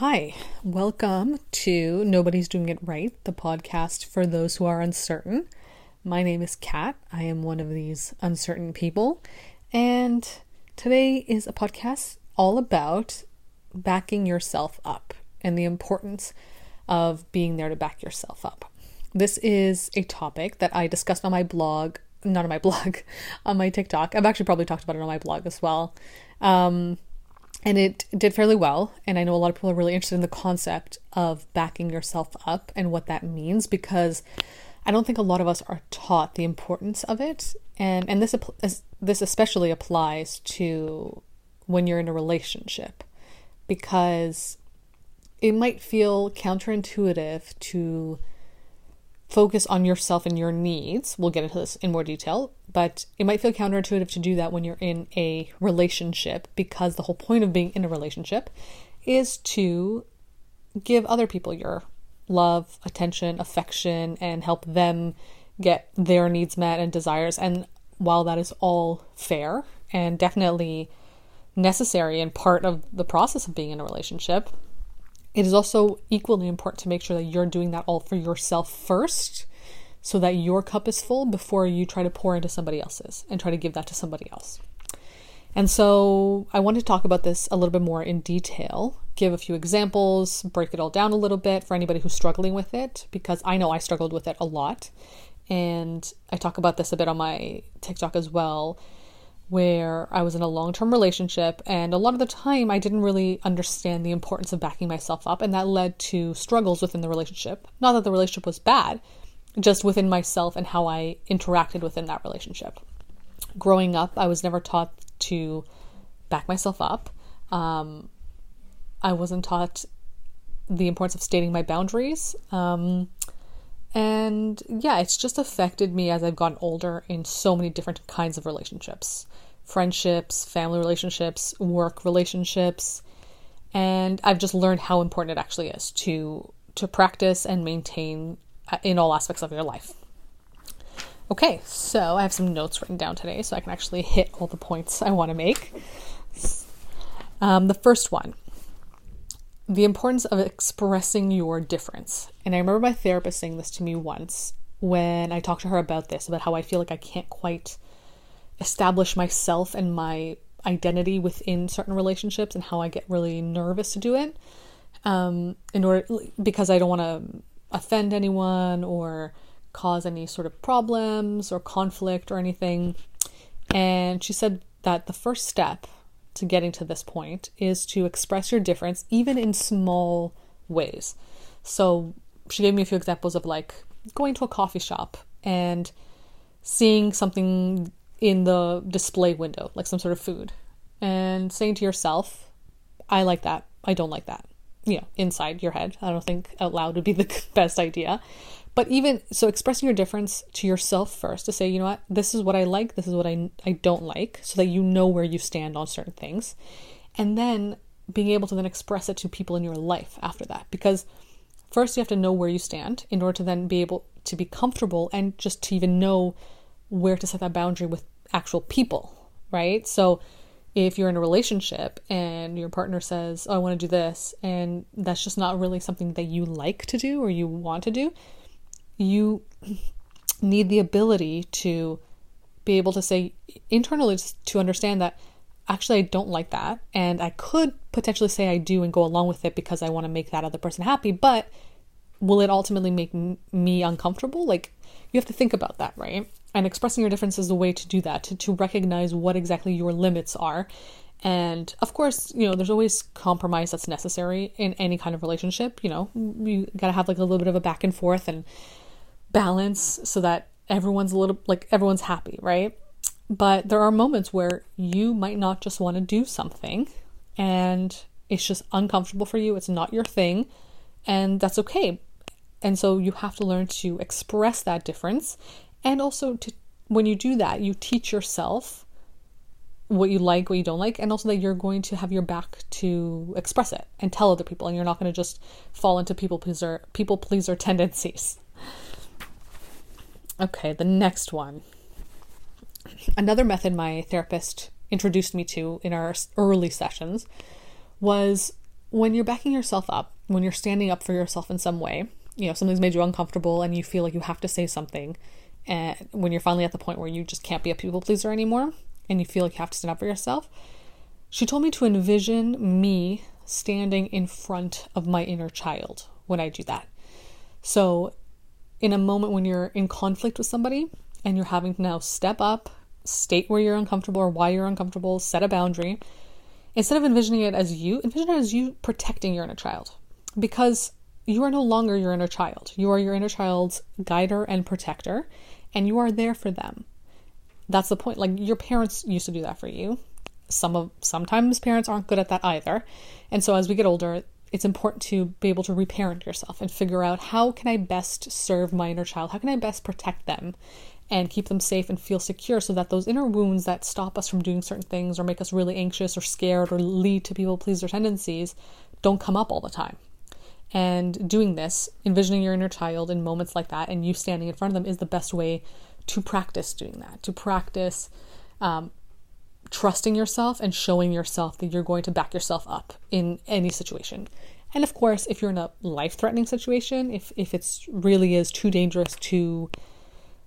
Hi, welcome to Nobody's Doing It Right, the podcast for those who are uncertain. My name is Kat. I am one of these uncertain people. And today is a podcast all about backing yourself up and the importance of being there to back yourself up. This is a topic that I discussed on my blog, not on my blog, on my TikTok. I've actually probably talked about it on my blog as well. Um, and it did fairly well. And I know a lot of people are really interested in the concept of backing yourself up and what that means because I don't think a lot of us are taught the importance of it. And and this this especially applies to when you're in a relationship because it might feel counterintuitive to focus on yourself and your needs. We'll get into this in more detail, but it might feel counterintuitive to do that when you're in a relationship because the whole point of being in a relationship is to give other people your love, attention, affection, and help them get their needs met and desires. And while that is all fair and definitely necessary and part of the process of being in a relationship, it is also equally important to make sure that you're doing that all for yourself first so that your cup is full before you try to pour into somebody else's and try to give that to somebody else. And so I want to talk about this a little bit more in detail, give a few examples, break it all down a little bit for anybody who's struggling with it, because I know I struggled with it a lot. And I talk about this a bit on my TikTok as well where I was in a long term relationship, and a lot of the time I didn't really understand the importance of backing myself up, and that led to struggles within the relationship. Not that the relationship was bad, just within myself and how I interacted within that relationship. Growing up, I was never taught to back myself up. Um, I wasn't taught the importance of stating my boundaries. Um, and yeah, it's just affected me as I've gotten older in so many different kinds of relationships friendships, family relationships, work relationships. And I've just learned how important it actually is to to practice and maintain uh, in all aspects of your life. Okay, so I have some notes written down today so I can actually hit all the points I want to make. Um, the first one the importance of expressing your difference. And I remember my therapist saying this to me once when I talked to her about this, about how I feel like I can't quite establish myself and my identity within certain relationships and how I get really nervous to do it. Um, in order because I don't want to offend anyone or cause any sort of problems or conflict or anything. And she said that the first step to getting to this point is to express your difference even in small ways. So she gave me a few examples of like going to a coffee shop and seeing something in the display window, like some sort of food, and saying to yourself, I like that, I don't like that. You know, inside your head. I don't think out loud would be the best idea. But even so, expressing your difference to yourself first to say, you know what, this is what I like, this is what I, I don't like, so that you know where you stand on certain things. And then being able to then express it to people in your life after that. Because first you have to know where you stand in order to then be able to be comfortable and just to even know where to set that boundary with actual people, right? So if you're in a relationship and your partner says, oh, I want to do this, and that's just not really something that you like to do or you want to do, you need the ability to be able to say internally to understand that actually I don't like that and I could potentially say I do and go along with it because I want to make that other person happy but will it ultimately make me uncomfortable like you have to think about that right and expressing your difference is a way to do that to, to recognize what exactly your limits are and of course you know there's always compromise that's necessary in any kind of relationship you know you got to have like a little bit of a back and forth and balance so that everyone's a little like everyone's happy, right? But there are moments where you might not just want to do something and it's just uncomfortable for you, it's not your thing, and that's okay. And so you have to learn to express that difference and also to when you do that, you teach yourself what you like, what you don't like, and also that you're going to have your back to express it and tell other people, and you're not going to just fall into people pleaser people pleaser tendencies. Okay, the next one. Another method my therapist introduced me to in our early sessions was when you're backing yourself up, when you're standing up for yourself in some way, you know, something's made you uncomfortable and you feel like you have to say something, and when you're finally at the point where you just can't be a people pleaser anymore and you feel like you have to stand up for yourself, she told me to envision me standing in front of my inner child when I do that. So, in a moment when you're in conflict with somebody and you're having to now step up, state where you're uncomfortable or why you're uncomfortable, set a boundary, instead of envisioning it as you, envision it as you protecting your inner child. Because you are no longer your inner child. You are your inner child's guider and protector, and you are there for them. That's the point. Like your parents used to do that for you. Some of sometimes parents aren't good at that either. And so as we get older, it's important to be able to reparent yourself and figure out how can I best serve my inner child? How can I best protect them and keep them safe and feel secure so that those inner wounds that stop us from doing certain things or make us really anxious or scared or lead to people pleaser tendencies don't come up all the time. And doing this, envisioning your inner child in moments like that and you standing in front of them is the best way to practice doing that, to practice um, trusting yourself and showing yourself that you're going to back yourself up in any situation. And of course, if you're in a life threatening situation, if, if it's really is too dangerous to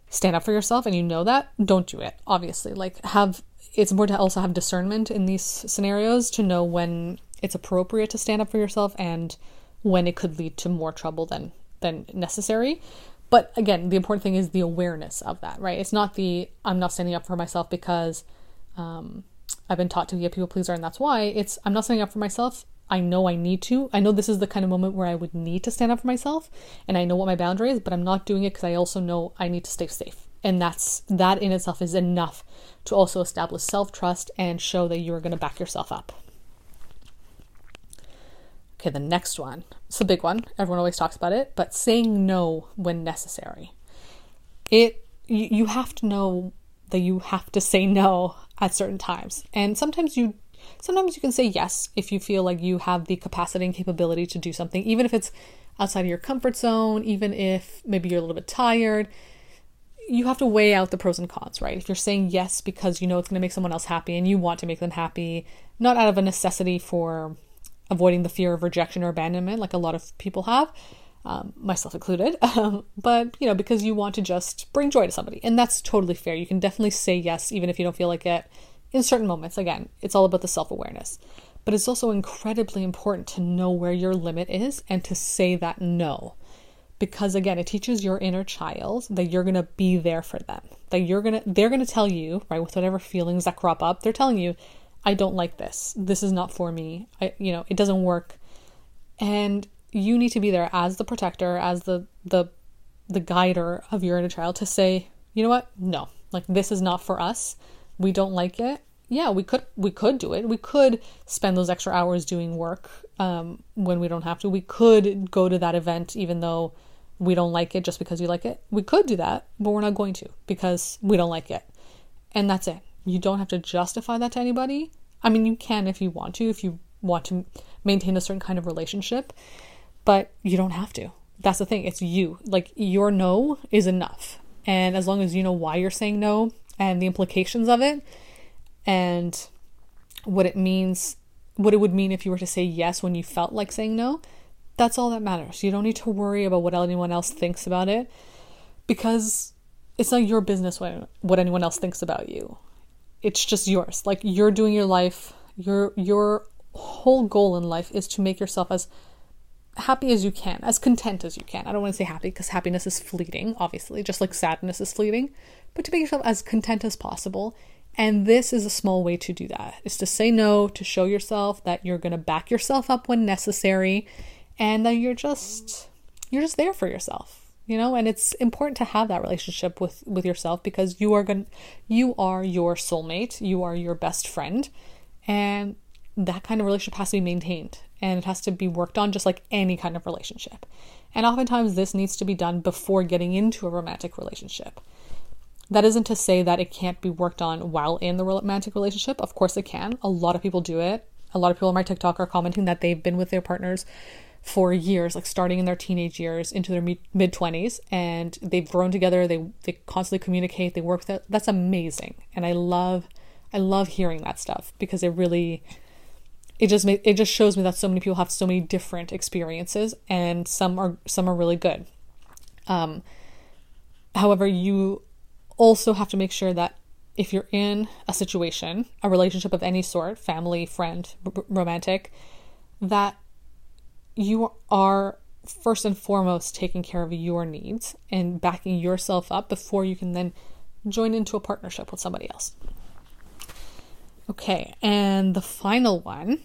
stand up for yourself and you know that, don't do it, obviously. Like, have it's important to also have discernment in these scenarios to know when it's appropriate to stand up for yourself and when it could lead to more trouble than than necessary. But again, the important thing is the awareness of that, right? It's not the I'm not standing up for myself because um, I've been taught to be a people pleaser and that's why. It's I'm not standing up for myself. I know I need to. I know this is the kind of moment where I would need to stand up for myself and I know what my boundary is, but I'm not doing it because I also know I need to stay safe. And that's that in itself is enough to also establish self-trust and show that you are going to back yourself up. Okay, the next one. It's a big one. Everyone always talks about it, but saying no when necessary. It you, have to know that you have to say no at certain times. And sometimes you sometimes you can say yes if you feel like you have the capacity and capability to do something, even if it's outside of your comfort zone, even if maybe you're a little bit tired. You have to weigh out the pros and cons, right? If you're saying yes because you know it's going to make someone else happy and you want to make them happy, not out of a necessity for avoiding the fear of rejection or abandonment, like a lot of people have, um, myself included. Um, but you know, because you want to just bring joy to somebody, and that's totally fair. You can definitely say yes, even if you don't feel like it, in certain moments. Again, it's all about the self awareness. But it's also incredibly important to know where your limit is and to say that no. Because again, it teaches your inner child that you're gonna be there for them. That you're gonna they're gonna tell you, right, with whatever feelings that crop up, they're telling you, I don't like this. This is not for me. I you know, it doesn't work. And you need to be there as the protector, as the the the guider of your inner child to say, you know what? No. Like this is not for us. We don't like it. Yeah, we could we could do it. We could spend those extra hours doing work um, when we don't have to. We could go to that event even though we don't like it just because we like it. We could do that, but we're not going to because we don't like it. And that's it. You don't have to justify that to anybody. I mean, you can if you want to, if you want to maintain a certain kind of relationship, but you don't have to. That's the thing. It's you. Like, your no is enough. And as long as you know why you're saying no and the implications of it and what it means, what it would mean if you were to say yes when you felt like saying no, that's all that matters. You don't need to worry about what anyone else thinks about it because it's not your business what anyone else thinks about you it's just yours. Like you're doing your life. Your your whole goal in life is to make yourself as happy as you can, as content as you can. I don't want to say happy because happiness is fleeting, obviously, just like sadness is fleeting, but to make yourself as content as possible. And this is a small way to do that. Is to say no, to show yourself that you're going to back yourself up when necessary and that you're just you're just there for yourself you know? And it's important to have that relationship with with yourself because you are going you are your soulmate. You are your best friend. And that kind of relationship has to be maintained and it has to be worked on just like any kind of relationship. And oftentimes this needs to be done before getting into a romantic relationship. That isn't to say that it can't be worked on while in the romantic relationship. Of course it can. A lot of people do it. A lot of people on my tiktok are commenting that they've been with their partners for years, like starting in their teenage years into their mid 20s, and they've grown together. They they constantly communicate. They work with it. That's amazing, and I love I love hearing that stuff because it really it just it just shows me that so many people have so many different experiences and some are some are really good um however you also have to make sure that if you're in a situation a relationship of any sort family friend r- romantic that you are first and foremost taking care of your needs and backing yourself up before you can then join into a partnership with somebody else Okay, and the final one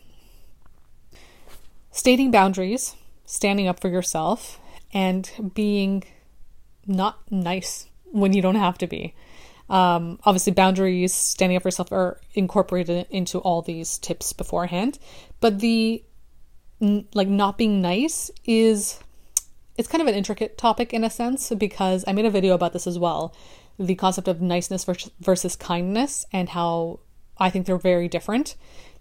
stating boundaries, standing up for yourself, and being not nice when you don't have to be. Um, obviously, boundaries, standing up for yourself are incorporated into all these tips beforehand, but the like not being nice is it's kind of an intricate topic in a sense because I made a video about this as well the concept of niceness versus kindness and how I think they're very different.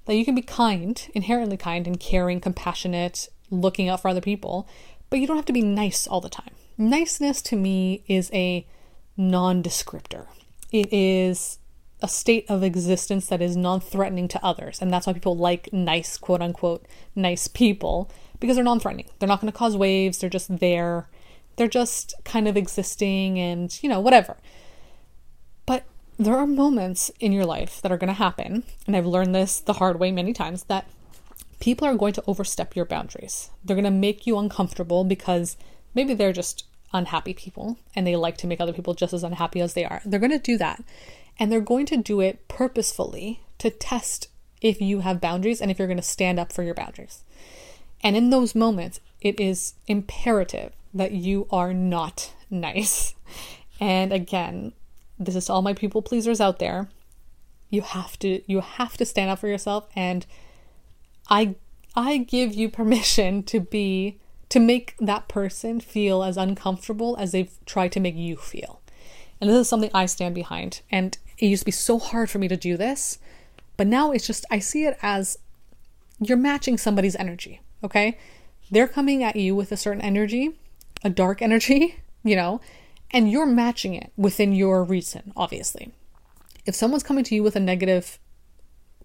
That you can be kind, inherently kind and caring, compassionate, looking out for other people, but you don't have to be nice all the time. Niceness to me is a non descriptor. It is a state of existence that is non threatening to others. And that's why people like nice, quote unquote, nice people, because they're non threatening. They're not going to cause waves, they're just there. They're just kind of existing and, you know, whatever But there are moments in your life that are going to happen, and I've learned this the hard way many times that people are going to overstep your boundaries. They're going to make you uncomfortable because maybe they're just unhappy people and they like to make other people just as unhappy as they are. They're going to do that. And they're going to do it purposefully to test if you have boundaries and if you're going to stand up for your boundaries. And in those moments, it is imperative that you are not nice. And again, this is to all my people pleasers out there. You have to you have to stand up for yourself and I I give you permission to be to make that person feel as uncomfortable as they've tried to make you feel. And this is something I stand behind. And it used to be so hard for me to do this, but now it's just I see it as you're matching somebody's energy, okay? They're coming at you with a certain energy, a dark energy, you know, and you're matching it within your reason, obviously. If someone's coming to you with a negative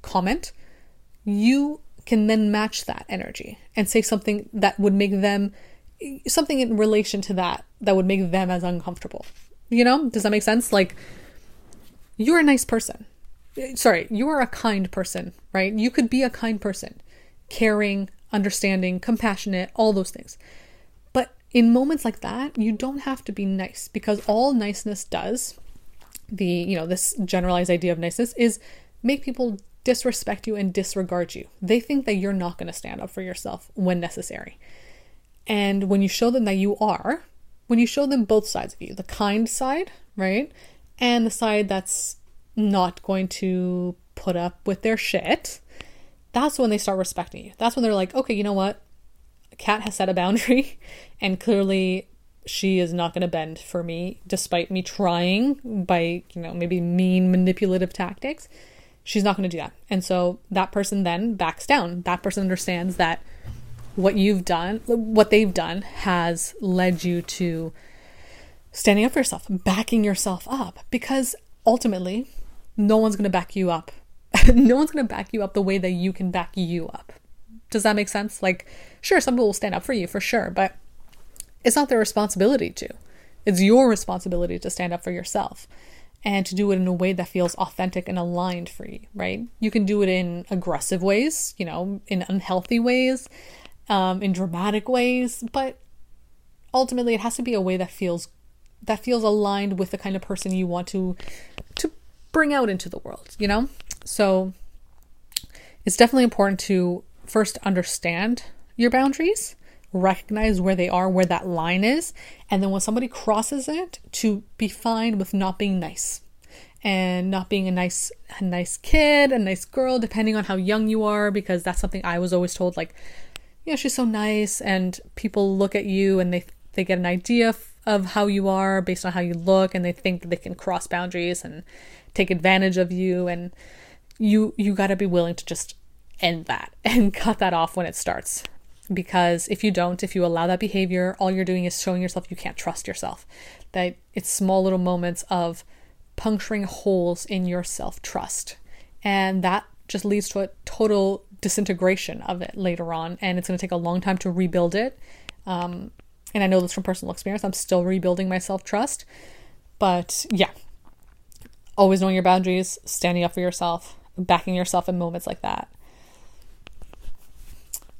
comment, you can then match that energy and say something that would make them something in relation to that that would make them as uncomfortable. You know, does that make sense? Like, you're a nice person. Sorry, you are a kind person, right? You could be a kind person, caring, understanding, compassionate, all those things But in moments like that, you don't have to be nice because all niceness does, the, you know, this generalized idea of niceness is make people disrespect you and disregard you. They think that you're not going to stand up for yourself when necessary. And when you show them that you are, when you show them both sides of you, the kind side, right? And the side that's not going to put up with their shit, that's when they start respecting you. That's when they're like, okay, you know what? Kat has set a boundary, and clearly she is not going to bend for me, despite me trying by, you know, maybe mean manipulative tactics. She's not going to do that. And so that person then backs down. That person understands that what you've done, what they've done, has led you to standing up for yourself, backing yourself up, because ultimately, no one's going to back you up. no one's going to back you up the way that you can back you up. Does that make sense? Like, sure, some people will stand up for you for sure, but it's not their responsibility to. It's your responsibility to stand up for yourself and to do it in a way that feels authentic and aligned for you, right? You can do it in aggressive ways, you know, in unhealthy ways, um, in dramatic ways, but ultimately it has to be a way that feels that feels aligned with the kind of person you want to to bring out into the world, you know? So it's definitely important to first understand your boundaries, recognize where they are, where that line is, and then when somebody crosses it, to be fine with not being nice and not being a nice a nice kid, a nice girl, depending on how young you are, because that's something I was always told like, know, she's so nice and people look at you and they they get an idea of how you are based on how you look and they think they can cross boundaries and take advantage of you and you you got to be willing to just end that and cut that off when it starts. Because if you don't, if you allow that behavior, all you're doing is showing yourself you can't trust yourself. That it's small little moments of puncturing holes in your self trust. And that just leads to a total disintegration of it later on, and it's going to take a long time to rebuild it. Um, and I know this from personal experience. I'm still rebuilding my self trust, but yeah, always knowing your boundaries, standing up for yourself, backing yourself in moments like that.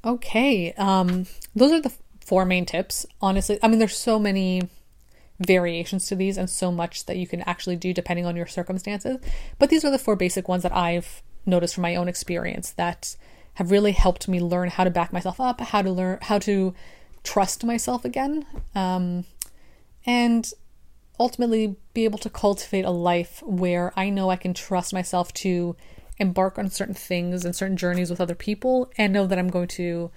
Okay, um, those are the four main tips. Honestly, I mean, there's so many variations to these and so much that you can actually do depending on your circumstances. But these are the four basic ones that I've noticed from my own experience that have really helped me learn how to back myself up, how to learn how to trust myself again, um, and ultimately be able to cultivate a life where I know I can trust myself to embark on certain things and certain journeys with other people and know that I'm going to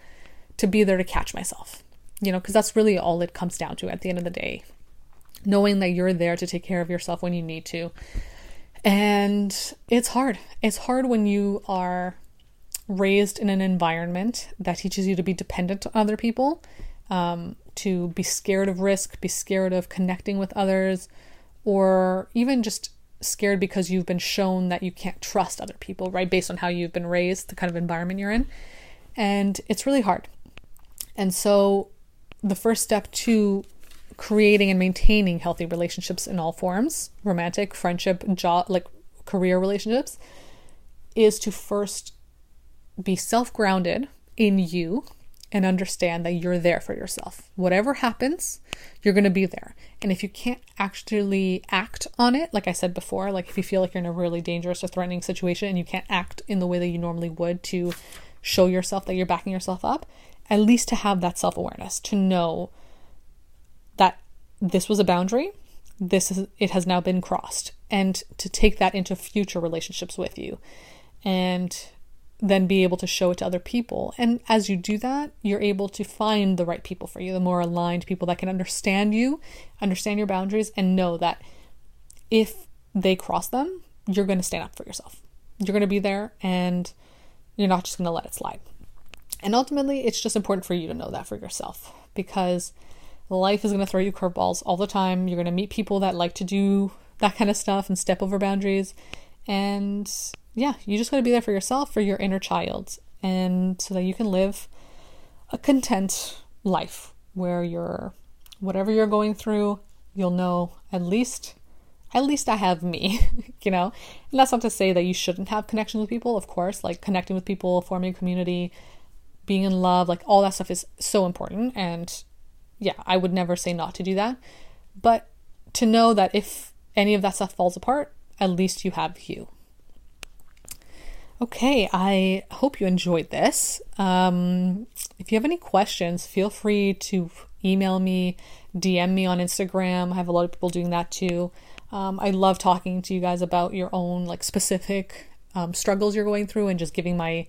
to be there to catch myself. You know, because that's really all it comes down to at the end of the day knowing that you're there to take care of yourself when you need to. And it's hard. It's hard when you are raised in an environment that teaches you to be dependent on other people, um, to be scared of risk, be scared of connecting with others, or even just scared because you've been shown that you can't trust other people, right? Based on how you've been raised, the kind of environment you're in. And it's really hard. And so the first step to creating and maintaining healthy relationships in all forms romantic friendship job like career relationships is to first be self-grounded in you and understand that you're there for yourself. Whatever happens you're going to be there. And if you can't actually act on it like i said before like if you feel like you're in a really dangerous or threatening situation and you can't act in the way that you normally would to show yourself that you're backing yourself up at least to have that self-awareness to know that this was a boundary this is it has now been crossed. And to take that into future relationships with you and then be able to show it to other people. And as you do that you're able to find the right people for you the more aligned people that can understand you understand your boundaries and know that if they cross them you're going to stand up for yourself. You're going to be there and you're not just going to let it slide. And ultimately it's just important for you to know that for yourself because life is going to throw you curveballs all the time. You're going to meet people that like to do that kind of stuff and step over boundaries. And yeah, you just got to be there for yourself, for your inner child, and so that you can live a content life where you're, whatever you're going through, you'll know at least at least I have me, you know? And that's not to say that you shouldn't have connection with people, of course, like connecting with people, forming a community, being in love, like all that stuff is so important. And yeah, I would never say not to do that. But to know that if any of that stuff falls apart, at least you have you. Okay, I hope you enjoyed this. Um, if you have any questions, feel free to email me, DM me on Instagram. I have a lot of people doing that too. Um, I love talking to you guys about your own like specific um, struggles you're going through and just giving my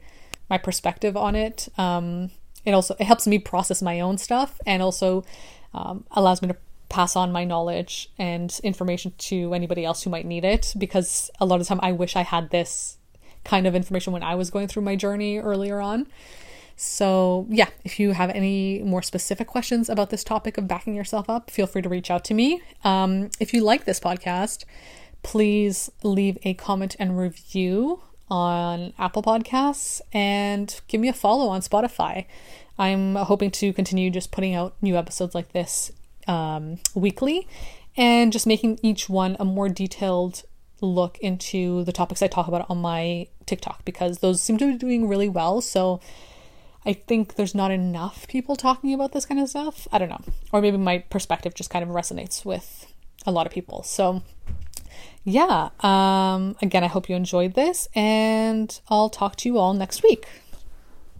my perspective on it. Um, it also it helps me process my own stuff and also um, allows me to pass on my knowledge and information to anybody else who might need it because a lot of time I wish I had this kind of information when I was going through my journey earlier on. So, yeah, if you have any more specific questions about this topic of backing yourself up, feel free to reach out to me. Um, if you like this podcast, please leave a comment and review on Apple Podcasts and give me a follow on Spotify. I'm hoping to continue just putting out new episodes like this um, weekly and just making each one a more detailed look into the topics I talk about on my TikTok because those seem to be doing really well. So I think there's not enough people talking about this kind of stuff. I don't know. Or maybe my perspective just kind of resonates with a lot of people. So yeah, um, again, I hope you enjoyed this, and I'll talk to you all next week.